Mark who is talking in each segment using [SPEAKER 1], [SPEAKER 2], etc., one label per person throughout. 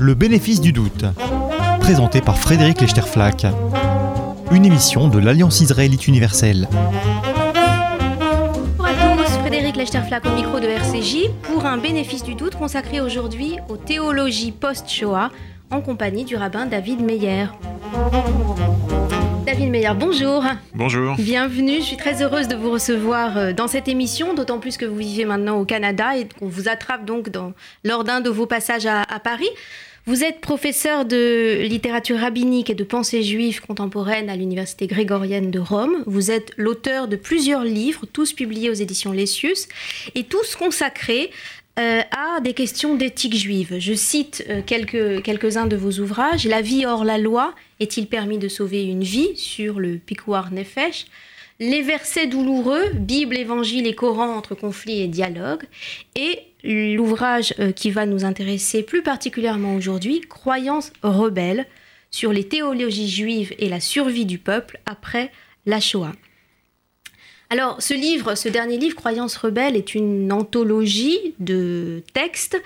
[SPEAKER 1] Le bénéfice du doute, présenté par Frédéric Lechterflack, une émission de l'Alliance israélite universelle.
[SPEAKER 2] Bonjour à tous, Frédéric Lechterflack au micro de RCJ pour un bénéfice du doute consacré aujourd'hui aux théologies post-Shoah en compagnie du rabbin David Meyer. David Meyer, bonjour.
[SPEAKER 3] Bonjour.
[SPEAKER 2] Bienvenue, je suis très heureuse de vous recevoir euh, dans cette émission, d'autant plus que vous vivez maintenant au Canada et qu'on vous attrape donc dans, lors d'un de vos passages à, à Paris. Vous êtes professeur de littérature rabbinique et de pensée juive contemporaine à l'Université grégorienne de Rome. Vous êtes l'auteur de plusieurs livres, tous publiés aux éditions Lessius, et tous consacrés euh, à des questions d'éthique juive. Je cite euh, quelques, quelques-uns de vos ouvrages. La vie hors la loi, est-il permis de sauver une vie sur le Pikuar Nefesh? Les versets douloureux, Bible, Évangile et Coran entre conflit et dialogue. Et l'ouvrage euh, qui va nous intéresser plus particulièrement aujourd'hui, Croyances rebelles, sur les théologies juives et la survie du peuple après la Shoah. Alors, ce livre, ce dernier livre, Croyances rebelles, est une anthologie de textes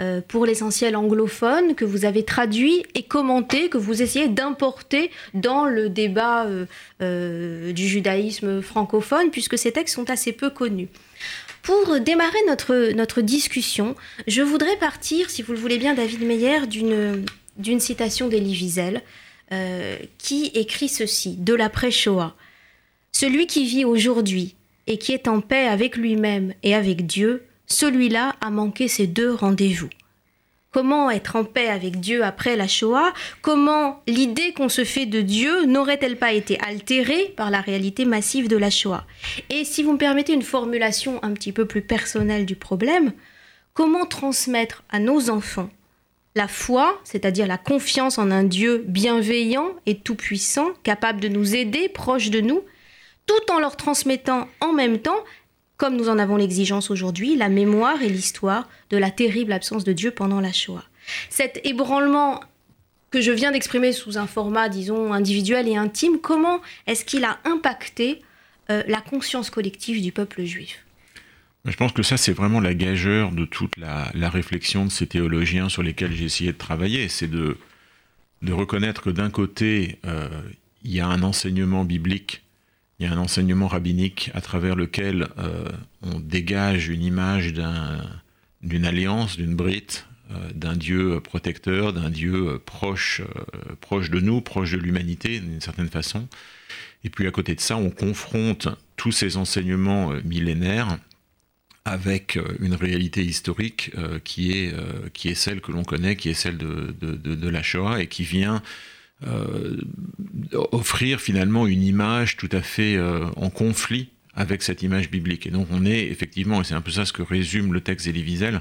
[SPEAKER 2] euh, pour l'essentiel anglophone que vous avez traduit et commenté, que vous essayez d'importer dans le débat euh, euh, du judaïsme francophone, puisque ces textes sont assez peu connus. Pour démarrer notre, notre discussion, je voudrais partir, si vous le voulez bien, David Meyer, d'une, citation d'Elie Wiesel, qui écrit ceci, de l'après-Shoah. Celui qui vit aujourd'hui et qui est en paix avec lui-même et avec Dieu, celui-là a manqué ces deux rendez-vous. Comment être en paix avec Dieu après la Shoah? Comment l'idée qu'on se fait de Dieu n'aurait-elle pas été altérée par la réalité massive de la Shoah? Et si vous me permettez une formulation un petit peu plus personnelle du problème, comment transmettre à nos enfants la foi, c'est-à-dire la confiance en un Dieu bienveillant et tout-puissant, capable de nous aider, proche de nous, tout en leur transmettant en même temps, comme nous en avons l'exigence aujourd'hui, la mémoire et l'histoire de la terrible absence de Dieu pendant la Shoah. Cet ébranlement que je viens d'exprimer sous un format, disons, individuel et intime, comment est-ce qu'il a impacté euh, la conscience collective du peuple juif?
[SPEAKER 3] Je pense que ça, c'est vraiment la gageure de toute la, réflexion de ces théologiens sur lesquels j'ai essayé de travailler. C'est de, de reconnaître que d'un côté, euh, il y a un enseignement biblique il y a un enseignement rabbinique à travers lequel euh, on dégage une image d'une alliance, d'une brite, euh, d'un Dieu protecteur, d'un Dieu proche, euh, proche de nous, proche de l'humanité d'une certaine façon. Et puis à côté de ça, on confronte tous ces enseignements millénaires avec une réalité historique qui, est, qui est celle que l'on connaît, qui est celle de, de, de, la Shoah et qui vient euh, offrir finalement une image tout à fait euh, en conflit avec cette image biblique. Et donc on est effectivement, et c'est un peu ça ce que résume le texte d'Elie Wiesel,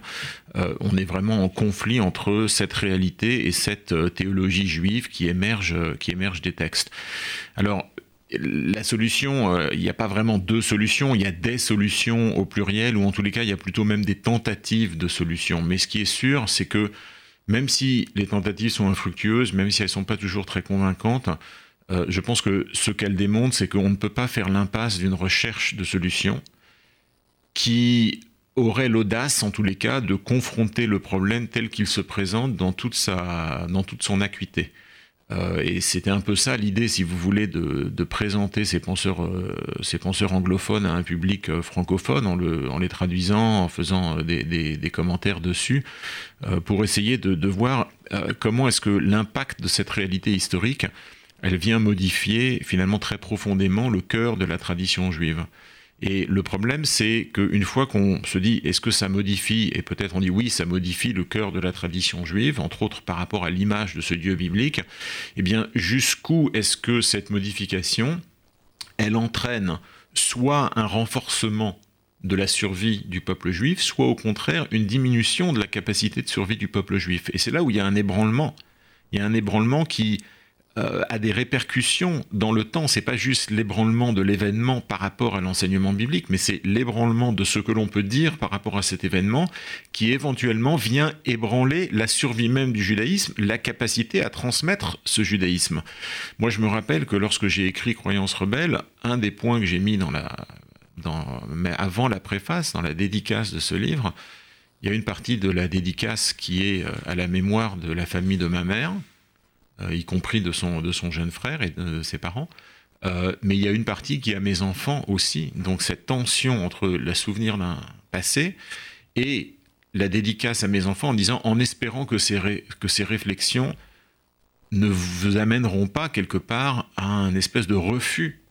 [SPEAKER 3] euh, on est vraiment en conflit entre cette réalité et cette théologie juive qui émerge, qui émerge des textes. Alors la solution, il n'y a pas vraiment deux solutions, il y a des solutions au pluriel, ou en tous les cas, il y a plutôt même des tentatives de solutions. Mais ce qui est sûr, c'est que même si les tentatives sont infructueuses, même si elles ne sont pas toujours très convaincantes, euh, je pense que ce qu'elles démontrent, c'est qu'on ne peut pas faire l'impasse d'une recherche de solutions qui aurait l'audace, en tous les cas, de confronter le problème tel qu'il se présente dans toute, sa, dans toute son acuité. Euh, et c'était un peu ça l'idée, si vous voulez, de, présenter ces penseurs, euh, ces penseurs anglophones à un public euh, francophone en, le, en, les traduisant, en faisant des, commentaires dessus, pour essayer de, de voir comment est-ce que l'impact de cette réalité historique, elle vient modifier finalement très profondément le cœur de la tradition juive. Et le problème, c'est qu'une fois qu'on se dit est-ce que ça modifie, et peut-être on dit oui, ça modifie le cœur de la tradition juive, entre autres par rapport à l'image de ce Dieu biblique, eh bien jusqu'où est-ce que cette modification, elle entraîne soit un renforcement de la survie du peuple juif, soit au contraire une diminution de la capacité de survie du peuple juif? Et c'est là où il y a un ébranlement. Il y a un ébranlement qui euh, a des répercussions dans le temps. C'est pas juste l'ébranlement de l'événement par rapport à l'enseignement biblique, mais c'est l'ébranlement de ce que l'on peut dire par rapport à cet événement qui éventuellement vient ébranler la survie même du judaïsme, la capacité à transmettre ce judaïsme. Moi, je me rappelle que lorsque j'ai écrit Croyances rebelles, un des points que j'ai mis dans la, dans, mais avant la préface, dans la dédicace de ce livre, Il y a une partie de la dédicace qui est à la mémoire de la famille de ma mère, y compris de son, de son jeune frère et de ses parents. mais il y a une partie qui à mes enfants aussi. Donc cette tension entre le souvenir d'un passé et la dédicace à mes enfants en disant, en espérant que ces, que ces réflexions ne vous amèneront pas quelque part à un espèce de refus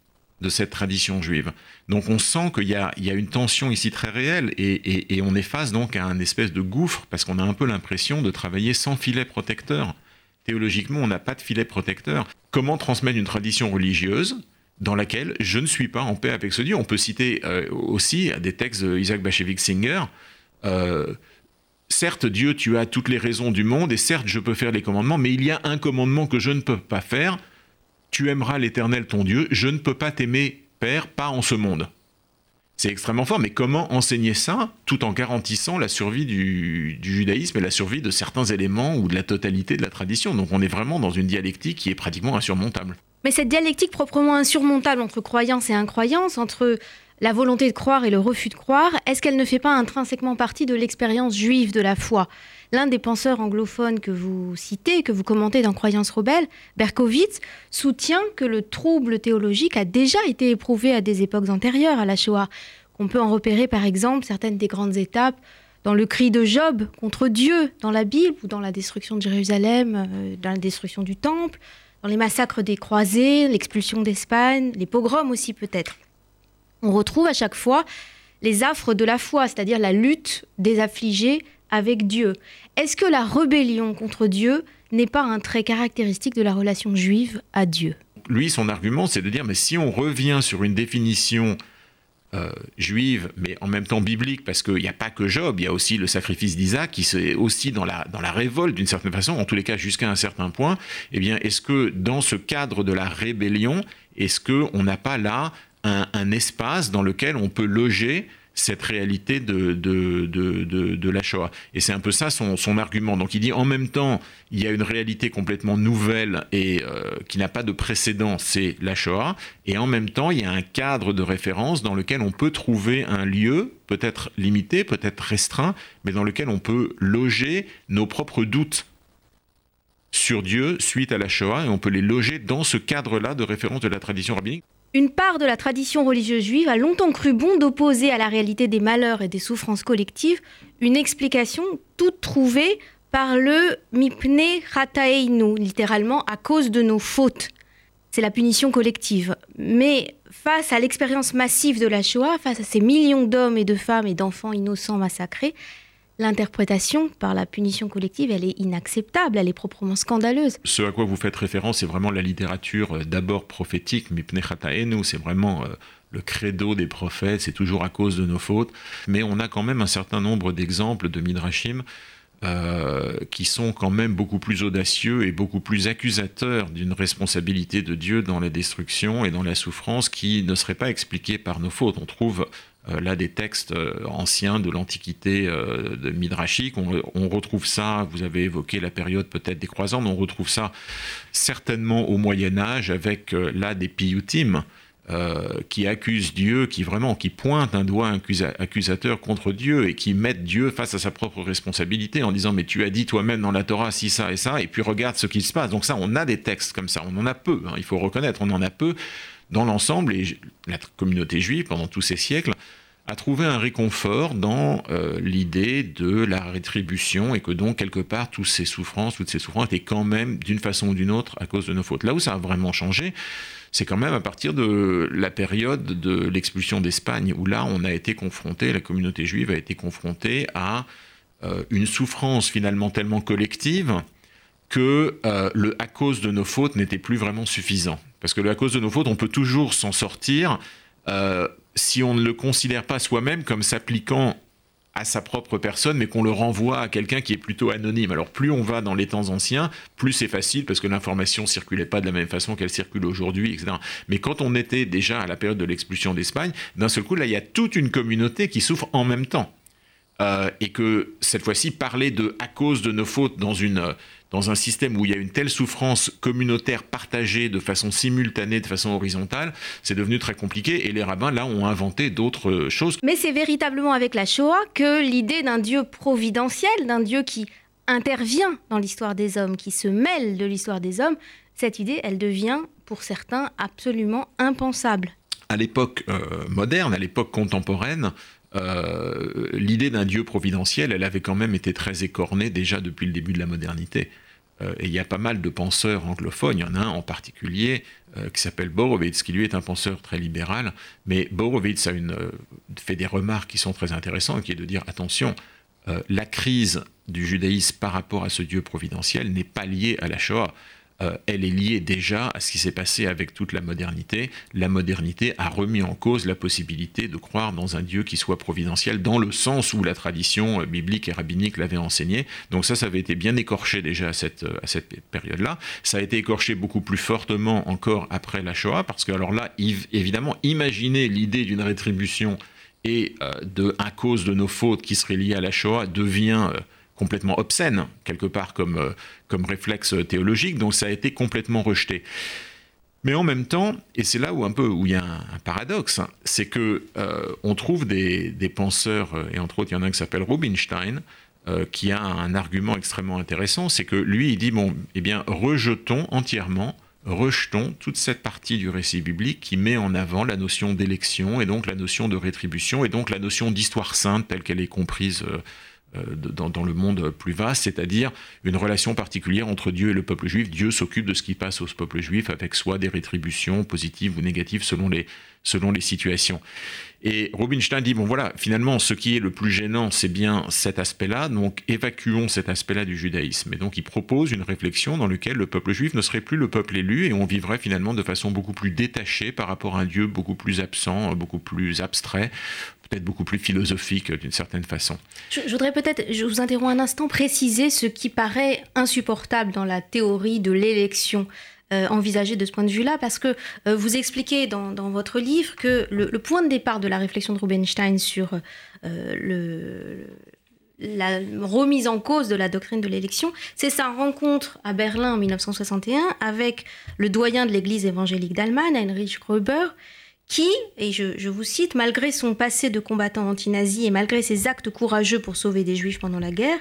[SPEAKER 3] de cette tradition juive. Donc on sent qu'il y, a, une tension ici très réelle et, on est face donc à un espèce de gouffre parce qu'on a un peu l'impression de travailler sans filet protecteur. Théologiquement, on n'a pas de filet protecteur. Comment transmettre une tradition religieuse dans laquelle je ne suis pas en paix avec ce Dieu? On peut citer euh, aussi des textes d'Isaac Bashevik-Singer. Euh, certes, Dieu, tu as toutes les raisons du monde, et certes, je peux faire les commandements, mais il y a un commandement que je ne peux pas faire. Tu aimeras l'Éternel ton Dieu, je ne peux pas t'aimer, Père, pas en ce monde. C'est extrêmement fort, mais comment enseigner ça tout en garantissant la survie du, judaïsme et la survie de certains éléments ou de la totalité de la tradition? Donc on est vraiment dans une dialectique qui est pratiquement insurmontable.
[SPEAKER 2] Mais cette dialectique proprement insurmontable entre croyance et incroyance, entre la volonté de croire et le refus de croire, est-ce qu'elle ne fait pas intrinsèquement partie de l'expérience juive de la foi? L'un des penseurs anglophones que vous citez, que vous commentez dans Croyance rebelle, Berkowitz, soutient que le trouble théologique a déjà été éprouvé à des époques antérieures à la Shoah. On peut en repérer par exemple certaines des grandes étapes dans le cri de Job contre Dieu dans la Bible ou dans la destruction de Jérusalem, euh, dans la destruction du temple, dans les massacres des croisés, l'expulsion d'Espagne, les pogroms aussi peut-être on retrouve à chaque fois les affres de la foi, c'est-à-dire la lutte des affligés avec Dieu. Est-ce que la rébellion contre Dieu n'est pas un trait caractéristique de la relation juive à Dieu?
[SPEAKER 3] Lui, son argument, c'est de dire, mais si on revient sur une définition euh, juive, mais en même temps biblique, parce qu'il n'y a pas que Job, il y a aussi le sacrifice d'Isaac, qui est aussi dans la, dans la révolte d'une certaine façon, en tous les cas jusqu'à un certain point, eh bien, est-ce que dans ce cadre de la rébellion, est-ce qu'on n'a pas là un, espace dans lequel on peut loger cette réalité de, de, de, la Shoah. Et c'est un peu ça son, son, argument. Donc il dit en même temps, il y a une réalité complètement nouvelle et euh, qui n'a pas de précédent, c'est la Shoah. Et en même temps, il y a un cadre de référence dans lequel on peut trouver un lieu, peut-être limité, peut-être restreint, mais dans lequel on peut loger nos propres doutes sur Dieu suite à la Shoah et on peut les loger dans ce cadre-là de référence de la tradition rabbinique.
[SPEAKER 2] Une part de la tradition religieuse juive a longtemps cru bon d'opposer à la réalité des malheurs et des souffrances collectives une explication toute trouvée par le mipne chataeinu, littéralement à cause de nos fautes. C'est la punition collective. Mais face à l'expérience massive de la Shoah, face à ces millions d'hommes et de femmes et d'enfants innocents massacrés, l'interprétation par la punition collective, elle est inacceptable, elle est proprement scandaleuse.
[SPEAKER 3] Ce à quoi vous faites référence, c'est vraiment la littérature euh, d'abord prophétique, c'est vraiment euh, le credo des prophètes, c'est toujours à cause de nos fautes, mais on a quand même un certain nombre d'exemples de Midrashim euh, qui sont quand même beaucoup plus audacieux et beaucoup plus accusateurs d'une responsabilité de Dieu dans la destruction et dans la souffrance qui ne serait pas expliquée par nos fautes. On trouve là des textes euh, anciens de l'Antiquité euh, de Midrashique. On, retrouve ça, vous avez évoqué la période peut-être des croisants, mais on retrouve ça certainement au Moyen Âge avec là des piyutim. qui accusent Dieu, qui vraiment qui pointent un doigt accusateur contre Dieu et qui mettent Dieu face à sa propre responsabilité en disant mais tu as dit toi-même dans la Torah si ça et ça et puis regarde ce qui se passe. Donc ça on a des textes comme ça, on en a peu, hein, il faut reconnaître, on en a peu dans l'ensemble, et la communauté juive, pendant tous ces siècles, a trouvé un réconfort dans euh, l'idée de la rétribution et que donc quelque part toutes ces souffrances, toutes ces souffrances étaient quand même d'une façon ou d'une autre à cause de nos fautes. Là où ça a vraiment changé, c'est quand même à partir de la période de l'expulsion d'Espagne où là on a été confronté, la communauté juive a été confrontée à euh, une souffrance finalement tellement collective que euh, le à cause de nos fautes n'était plus vraiment suffisant. Parce que à cause de nos fautes, on peut toujours s'en sortir euh, si on ne le considère pas soi-même comme s'appliquant à sa propre personne, mais qu'on le renvoie à quelqu'un qui est plutôt anonyme. Alors plus on va dans les temps anciens, plus c'est facile parce que l'information circulait pas de la même façon qu'elle circule aujourd'hui, etc. Mais quand on était déjà à la période de l'expulsion d'Espagne, d'un seul coup, là, il y a toute une communauté qui souffre en même temps. euh, et que cette fois-ci parler de à cause de nos fautes dans une dans un système où il y a une telle souffrance communautaire partagée de façon simultanée, de façon horizontale, c'est devenu très compliqué et les rabbins là ont inventé d'autres choses.
[SPEAKER 2] Mais c'est véritablement avec la Shoah que l'idée d'un Dieu providentiel, d'un Dieu qui intervient dans l'histoire des hommes, qui se mêle de l'histoire des hommes, cette idée, elle devient pour certains absolument impensable.
[SPEAKER 3] À l'époque euh, moderne, à l'époque contemporaine, euh, l'idée d'un Dieu providentiel, elle avait quand même été très écornée déjà depuis le début de la modernité. Euh, et il y a pas mal de penseurs anglophones, il y en a un en particulier qui s'appelle Borowitz, qui lui est un penseur très libéral, mais Borowitz a une, fait des remarques qui sont très intéressantes, qui est de dire attention, la crise du judaïsme par rapport à ce Dieu providentiel n'est pas liée à la Shoah. Euh, elle est liée déjà à ce qui s'est passé avec toute la modernité. La modernité a remis en cause la possibilité de croire dans un Dieu qui soit providentiel dans le sens où la tradition euh, biblique et rabbinique l'avait enseigné. Donc ça, ça avait été bien écorché déjà à cette, à cette période-là. Ça a été écorché beaucoup plus fortement encore après la Shoah, parce que alors là, évidemment, imaginez l'idée d'une rétribution et euh, à cause de nos fautes qui seraient liées à la Shoah devient complètement obscène, quelque part comme, euh, comme réflexe théologique, donc ça a été complètement rejeté. Mais en même temps, et c'est là où un peu où il y a un, paradoxe, hein, c'est que euh, on trouve des, penseurs, euh, et entre autres il y en a un qui s'appelle Rubinstein, qui a un argument extrêmement intéressant, c'est que lui il dit bon, eh bien rejetons entièrement, rejetons toute cette partie du récit biblique qui met en avant la notion d'élection et donc la notion de rétribution et donc la notion d'histoire sainte telle qu'elle est comprise dans, le monde plus vaste, c'est-à-dire une relation particulière entre Dieu et le peuple juif. Dieu s'occupe de ce qui passe au peuple juif avec soit des rétributions positives ou négatives selon les, selon les situations. Et Rubinstein dit, bon voilà, finalement, ce qui est le plus gênant, c'est bien cet aspect-là, donc évacuons cet aspect-là du judaïsme. Et donc il propose une réflexion dans laquelle le peuple juif ne serait plus le peuple élu et on vivrait finalement de façon beaucoup plus détachée par rapport à un Dieu beaucoup plus absent, beaucoup plus abstrait, peut-être beaucoup plus philosophique d'une certaine façon.
[SPEAKER 2] Je, voudrais peut-être, je vous interromps un instant, préciser ce qui paraît insupportable dans la théorie de l'élection. Euh, envisagée de ce point de vue-là, parce que euh, vous expliquez dans, votre livre que le, point de départ de la réflexion de Rubinstein sur euh, la remise en cause de la doctrine de l'élection, c'est sa rencontre à Berlin en 1961 avec le doyen de l'Église évangélique d'Allemagne, Heinrich Gröber, qui, et je, vous cite, malgré son passé de combattant anti-nazi et malgré ses actes courageux pour sauver des juifs pendant la guerre,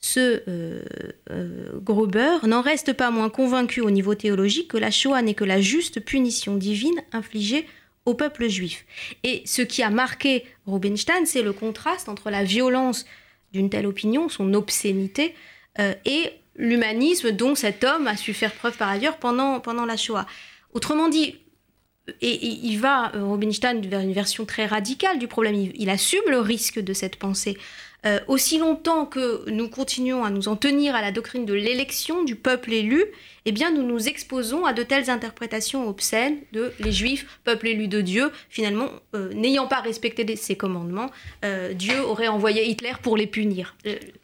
[SPEAKER 2] ce euh, euh, Gruber n'en reste pas moins convaincu au niveau théologique que la Shoah n'est que la juste punition divine infligée au peuple juif. Et ce qui a marqué Rubinstein, c'est le contraste entre la violence d'une telle opinion, son obscénité, euh, et l'humanisme dont cet homme a su faire preuve par ailleurs pendant, la Shoah. Autrement dit, et, il va, Rubinstein, vers une version très radicale du problème. Il, assume le risque de cette pensée. Euh, aussi longtemps que nous continuons à nous en tenir à la doctrine de l'élection du peuple élu, eh bien nous nous exposons à de telles interprétations obscènes de les juifs, peuple élu de Dieu, finalement euh, n'ayant pas respecté ses commandements, Dieu aurait envoyé Hitler pour les punir.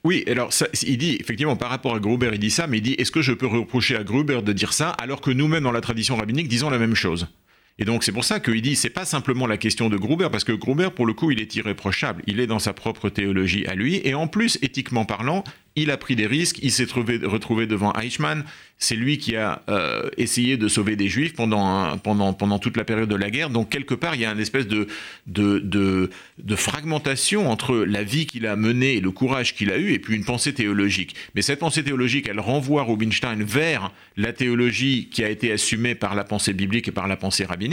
[SPEAKER 3] Oui, alors il dit effectivement par rapport à Gruber, il dit ça, mais il dit est-ce que je peux reprocher à Gruber de dire ça alors que nous-mêmes dans la tradition rabbinique disons la même chose? Et donc c'est pour ça qu'il dit c'est pas simplement la question de Gruber parce que Gruber pour le coup il est irréprochable, il est dans sa propre théologie à lui et en plus éthiquement parlant il a pris des risques, il s'est retrouvé devant Eichmann, c'est lui qui a euh, essayé de sauver des juifs pendant, pendant, pendant toute la période de la guerre. Donc quelque part, il y a une espèce de, de, de, fragmentation entre la vie qu'il a menée et le courage qu'il a eu, et puis une pensée théologique. Mais cette pensée théologique, elle renvoie Rubinstein vers la théologie qui a été assumée par la pensée biblique et par la pensée rabbinique.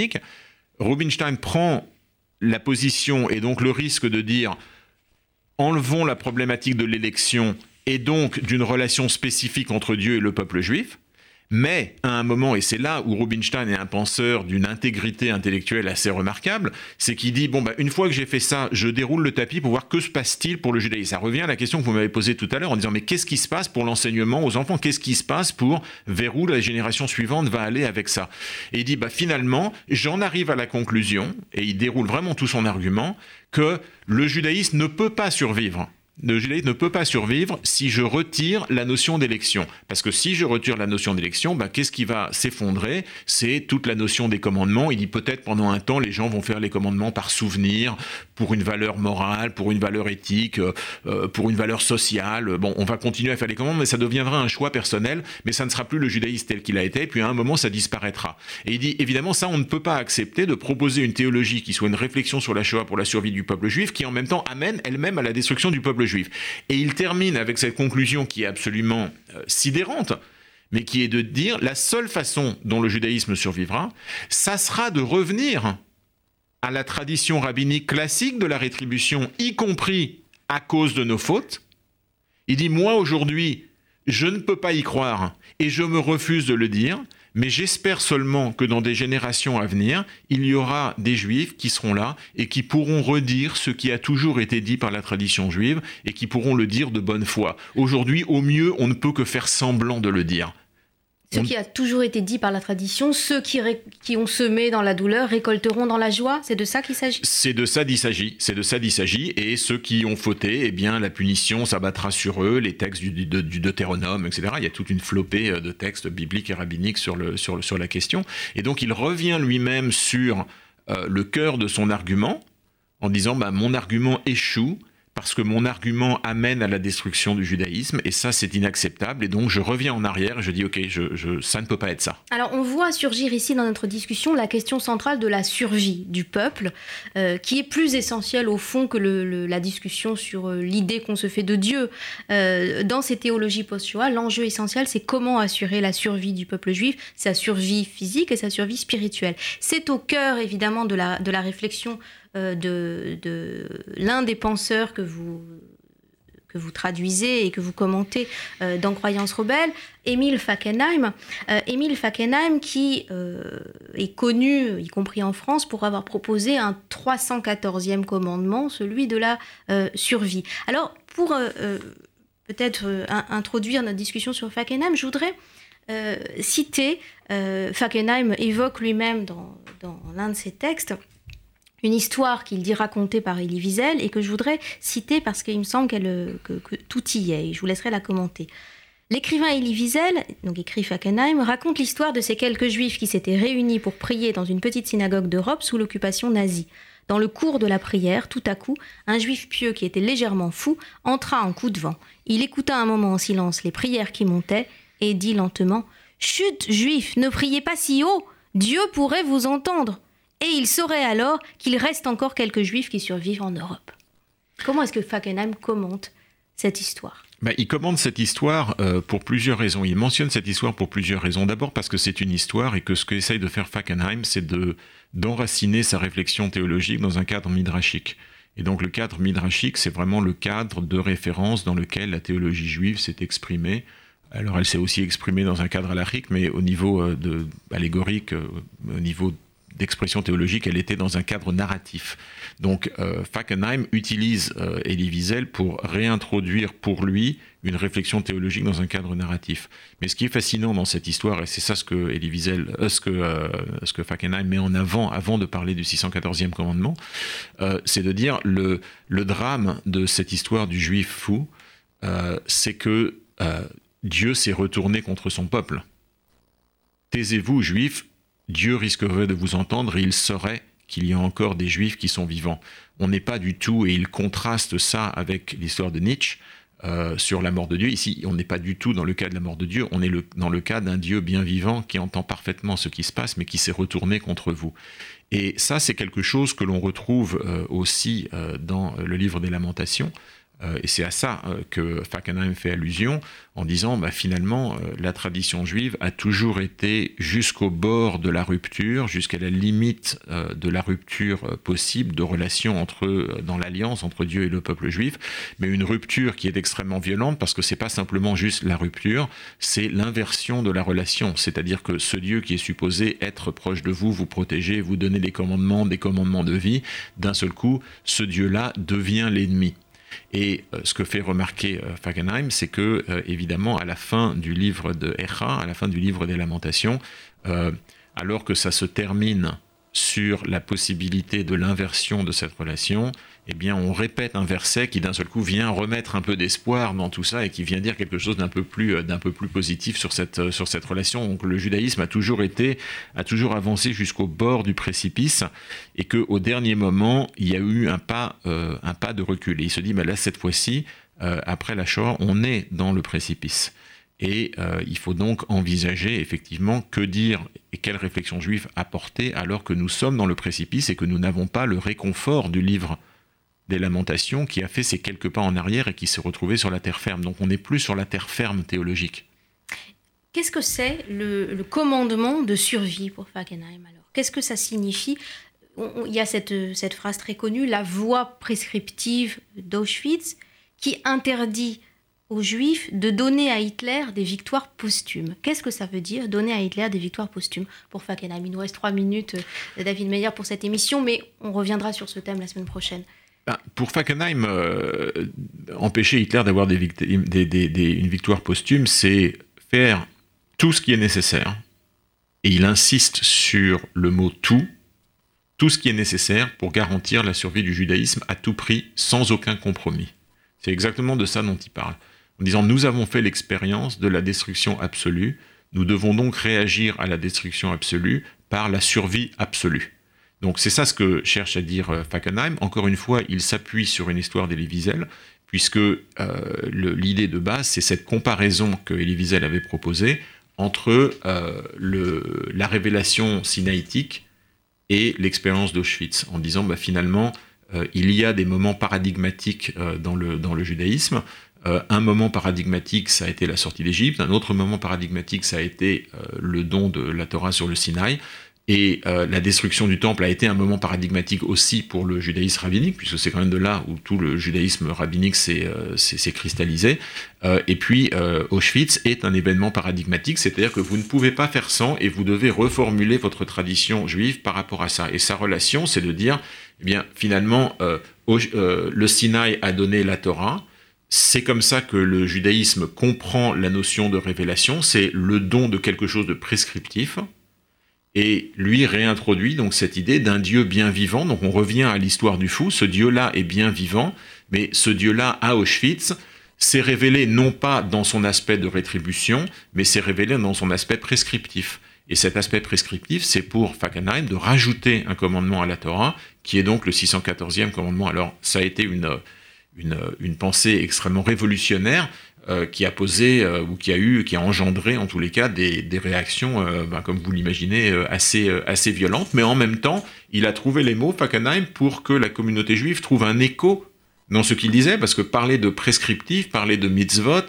[SPEAKER 3] Rubinstein prend la position et donc le risque de dire enlevons la problématique de l'élection et donc d'une relation spécifique entre Dieu et le peuple juif, mais à un moment, et c'est là où Rubinstein est un penseur d'une intégrité intellectuelle assez remarquable, c'est qu'il dit, bon, bah, une fois que j'ai fait ça, je déroule le tapis pour voir que se passe-t-il pour le judaïsme. Ça revient à la question que vous m'avez posée tout à l'heure en disant, mais qu'est-ce qui se passe pour l'enseignement aux enfants? Qu'est-ce qui se passe pour vers où la génération suivante va aller avec ça? Et il dit, bah, finalement, j'en arrive à la conclusion, et il déroule vraiment tout son argument, que le judaïsme ne peut pas survivre le judaïsme ne peut pas survivre si je retire la notion d'élection. Parce que si je retire la notion d'élection, bah, qu'est-ce qui va s'effondrer? C'est toute la notion des commandements. Il dit peut-être pendant un temps, les gens vont faire les commandements par souvenir, pour une valeur morale, pour une valeur éthique, euh, euh, pour une valeur sociale. Bon, on va continuer à faire les commandements, mais ça deviendra un choix personnel, mais ça ne sera plus le judaïsme tel qu'il a été, et puis à un moment, ça disparaîtra. Et il dit, évidemment, ça, on ne peut pas accepter de proposer une théologie qui soit une réflexion sur la Shoah pour la survie du peuple juif, qui en même temps amène elle-même à la destruction du peuple Et il termine avec cette conclusion qui est absolument euh, sidérante, mais qui est de dire la seule façon dont le judaïsme survivra, ça sera de revenir à la tradition rabbinique classique de la rétribution, y compris à cause de nos fautes. Il dit, moi aujourd'hui, je ne peux pas y croire et je me refuse de le dire, mais j'espère seulement que dans des générations à venir, il y aura des juifs qui seront là et qui pourront redire ce qui a toujours été dit par la tradition juive et qui pourront le dire de bonne foi. Aujourd'hui, au mieux, on ne peut que faire semblant de le dire.
[SPEAKER 2] Ce qui a toujours été dit par la tradition, ceux qui, qui ont semé dans la douleur récolteront dans la joie. C'est de ça qu'il s'agit?
[SPEAKER 3] C'est de ça qu'il s'agit. C'est de ça qu'il s'agit. Et ceux qui ont fauté, eh bien, la punition s'abattra sur eux. Les textes du, du, Deutéronome, etc. Il y a toute une flopée euh, de textes bibliques et rabbiniques sur, le, sur, le, sur la question. Et donc, il revient lui-même sur euh, le cœur de son argument en disant bah, mon argument échoue parce que mon argument amène à la destruction du judaïsme, et ça c'est inacceptable, et donc je reviens en arrière et je dis ok, ça ne peut pas être ça.
[SPEAKER 2] Alors on voit surgir ici dans notre discussion la question centrale de la survie du peuple, euh, qui est plus essentielle au fond que la discussion sur euh, l'idée qu'on se fait de Dieu. Euh, dans ces théologies post l'enjeu essentiel c'est comment assurer la survie du peuple juif, sa survie physique et sa survie spirituelle. C'est au cœur évidemment de la, de la réflexion euh, de, l'un des penseurs que vous, traduisez et que vous commentez euh, dans Croyance rebelle, Émile Fackenheim. Euh, Émile Fackenheim qui est connu, y compris en France, pour avoir proposé un 314e commandement, celui de la survie. Alors, pour peut-être introduire notre discussion sur Fackenheim, je voudrais citer, Fackenheim évoque lui-même dans l'un de ses textes, une histoire qu'il dit racontée par Elie Wiesel et que je voudrais citer parce qu'il me semble qu'elle, que, tout y est. Et je vous laisserai la commenter. L'écrivain Elie Wiesel, donc écrit Fackenheim, raconte l'histoire de ces quelques juifs qui s'étaient réunis pour prier dans une petite synagogue d'Europe sous l'occupation nazie. Dans le cours de la prière, tout à coup, un juif pieux qui était légèrement fou entra en coup de vent. Il écouta un moment en silence les prières qui montaient et dit lentement Chut, juif, ne priez pas si haut Dieu pourrait vous entendre et il saurait alors qu'il reste encore quelques juifs qui survivent en Europe. Comment est-ce que Fackenheim commente cette histoire?
[SPEAKER 3] Bah, il commente cette histoire euh, pour plusieurs raisons. Il mentionne cette histoire pour plusieurs raisons. D'abord parce que c'est une histoire et que ce qu'essaye de faire Fackenheim, c'est de d'enraciner sa réflexion théologique dans un cadre midrashique. Et donc le cadre midrashique, c'est vraiment le cadre de référence dans lequel la théologie juive s'est exprimée. Alors elle s'est aussi exprimée dans un cadre alarique, mais au niveau euh, de, allégorique, euh, au niveau d'expression théologique, elle était dans un cadre narratif. Donc euh, Fackenheim utilise euh, Elie Wiesel pour réintroduire pour lui une réflexion théologique dans un cadre narratif. Mais ce qui est fascinant dans cette histoire, et c'est ça ce que Elie Wiesel, euh, ce que euh, ce que Fackenheim met en avant avant de parler du 614e commandement, c'est de dire le le drame de cette histoire du juif fou, c'est que Dieu s'est retourné contre son peuple. Taisez-vous, juifs, Dieu risquerait de vous entendre et il saurait qu'il y a encore des juifs qui sont vivants. On n'est pas du tout, et il contraste ça avec l'histoire de Nietzsche euh, sur la mort de Dieu. Ici, on n'est pas du tout dans le cas de la mort de Dieu, on est dans le cas d'un Dieu bien vivant qui entend parfaitement ce qui se passe, mais qui s'est retourné contre vous. Et ça, c'est quelque chose que l'on retrouve euh, aussi euh, dans le livre des lamentations. Euh, et c'est à ça euh, que Fackenheim fait allusion en disant bah, finalement euh, la tradition juive a toujours été jusqu'au bord de la rupture, jusqu'à la limite de la rupture possible de relation entre dans l'alliance entre Dieu et le peuple juif, mais une rupture qui est extrêmement violente parce que c'est pas simplement juste la rupture, c'est l'inversion de la relation, c'est-à-dire que ce Dieu qui est supposé être proche de vous, vous protéger, vous donner des commandements, des commandements de vie, d'un seul coup, ce Dieu-là devient l'ennemi. Et euh, ce que fait remarquer euh, Fagenheim, c'est que, euh, évidemment, à la fin du livre de Echa, à la fin du livre des Lamentations, alors que ça se termine sur la possibilité de l'inversion de cette relation, eh bien, on répète un verset qui d'un seul coup vient remettre un peu d'espoir dans tout ça et qui vient dire quelque chose d'un peu plus, euh, positif sur cette, euh, sur cette relation. Donc, le judaïsme a toujours été, a toujours avancé jusqu'au bord du précipice et qu'au dernier moment, il y a eu un pas, euh, un pas de recul. Et il se dit, mais là, cette fois-ci, après la Shoah, on est dans le précipice. Et il faut donc envisager effectivement que dire et quelle réflexion juive apporter alors que nous sommes dans le précipice et que nous n'avons pas le réconfort du livre des lamentations qui a fait ses quelques pas en arrière et qui s'est retrouvé sur la terre ferme. Donc on n'est plus sur la terre ferme théologique.
[SPEAKER 2] Qu'est-ce que c'est le, commandement de survie pour Fackenheim alors? Qu'est-ce que ça signifie? Il y a cette, phrase très connue, la voie prescriptive d'Auschwitz, qui interdit aux Juifs de donner à Hitler des victoires posthumes. Qu'est-ce que ça veut dire, donner à Hitler des victoires posthumes? Pour Fackenheim, il nous reste trois minutes, euh, David Meyer, pour cette émission, mais on reviendra sur ce thème la semaine prochaine.
[SPEAKER 3] Ben, pour Fackenheim, euh, empêcher Hitler d'avoir une victoire posthume, c'est faire tout ce qui est nécessaire. Et il insiste sur le mot tout, tout ce qui est nécessaire pour garantir la survie du judaïsme à tout prix, sans aucun compromis. C'est exactement de ça dont il parle. En disant, nous avons fait l'expérience de la destruction absolue, nous devons donc réagir à la destruction absolue par la survie absolue. Donc c'est ça ce que cherche à dire euh, Fackenheim. Encore une fois, il s'appuie sur une histoire d'Elie Wiesel, puisque euh, l'idée de base, c'est cette comparaison que Elie Wiesel avait proposée entre euh, la révélation sinaïtique et l'expérience d'Auschwitz, en disant bah, finalement, il y a des moments paradigmatiques dans le judaïsme. un moment paradigmatique, ça a été la sortie d'Égypte. Un autre moment paradigmatique, ça a été le don de la Torah sur le Sinaï. Et euh, la destruction du temple a été un moment paradigmatique aussi pour le judaïsme rabbinique, puisque c'est quand même de là où tout le judaïsme rabbinique s'est euh, cristallisé. Euh, et puis Auschwitz est un événement paradigmatique, c'est-à-dire que vous ne pouvez pas faire sans et vous devez reformuler votre tradition juive par rapport à ça. Et sa relation, c'est de dire, eh bien, finalement, le Sinaï a donné la Torah. C'est comme ça que le judaïsme comprend la notion de révélation, c'est le don de quelque chose de prescriptif, et lui réintroduit donc cette idée d'un Dieu bien vivant. Donc on revient à l'histoire du fou, ce Dieu-là est bien vivant, mais ce Dieu-là à Auschwitz s'est révélé non pas dans son aspect de rétribution, mais s'est révélé dans son aspect prescriptif. Et cet aspect prescriptif, c'est pour Fackenheim de rajouter un commandement à la Torah, qui est donc le 614e commandement. Alors ça a été une, une, une pensée extrêmement révolutionnaire, euh, qui a posé euh, ou qui a eu, qui a engendré en tous les cas des, réactions, euh, ben, comme vous l'imaginez, assez, assez violentes. Mais en même temps, il a trouvé les mots, Fackenheim, pour que la communauté juive trouve un écho dans ce qu'il disait, parce que parler de prescriptif, parler de mitzvot,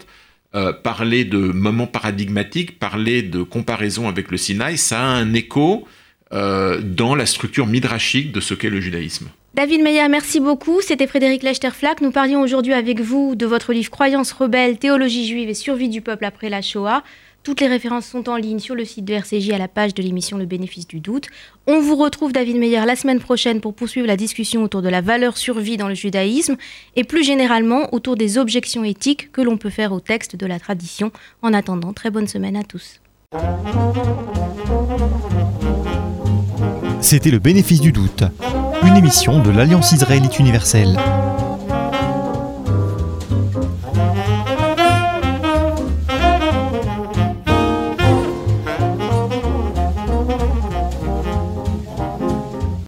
[SPEAKER 3] parler de moments paradigmatiques, parler de comparaison avec le Sinaï, ça a un écho dans la structure midrashique de ce qu'est le judaïsme.
[SPEAKER 2] David Meyer, merci beaucoup. C'était Frédéric Lechterflack. Nous parlions aujourd'hui avec vous de votre livre Croyances rebelles, théologie juive et survie du peuple après la Shoah. Toutes les références sont en ligne sur le site de RCJ à la page de l'émission Le bénéfice du doute. On vous retrouve, David Meyer, la semaine prochaine pour poursuivre la discussion autour de la valeur survie dans le judaïsme et plus généralement autour des objections éthiques que l'on peut faire au texte de la tradition. En attendant, très bonne semaine à tous.
[SPEAKER 1] C'était Le bénéfice du doute une émission de l'Alliance israélite universelle.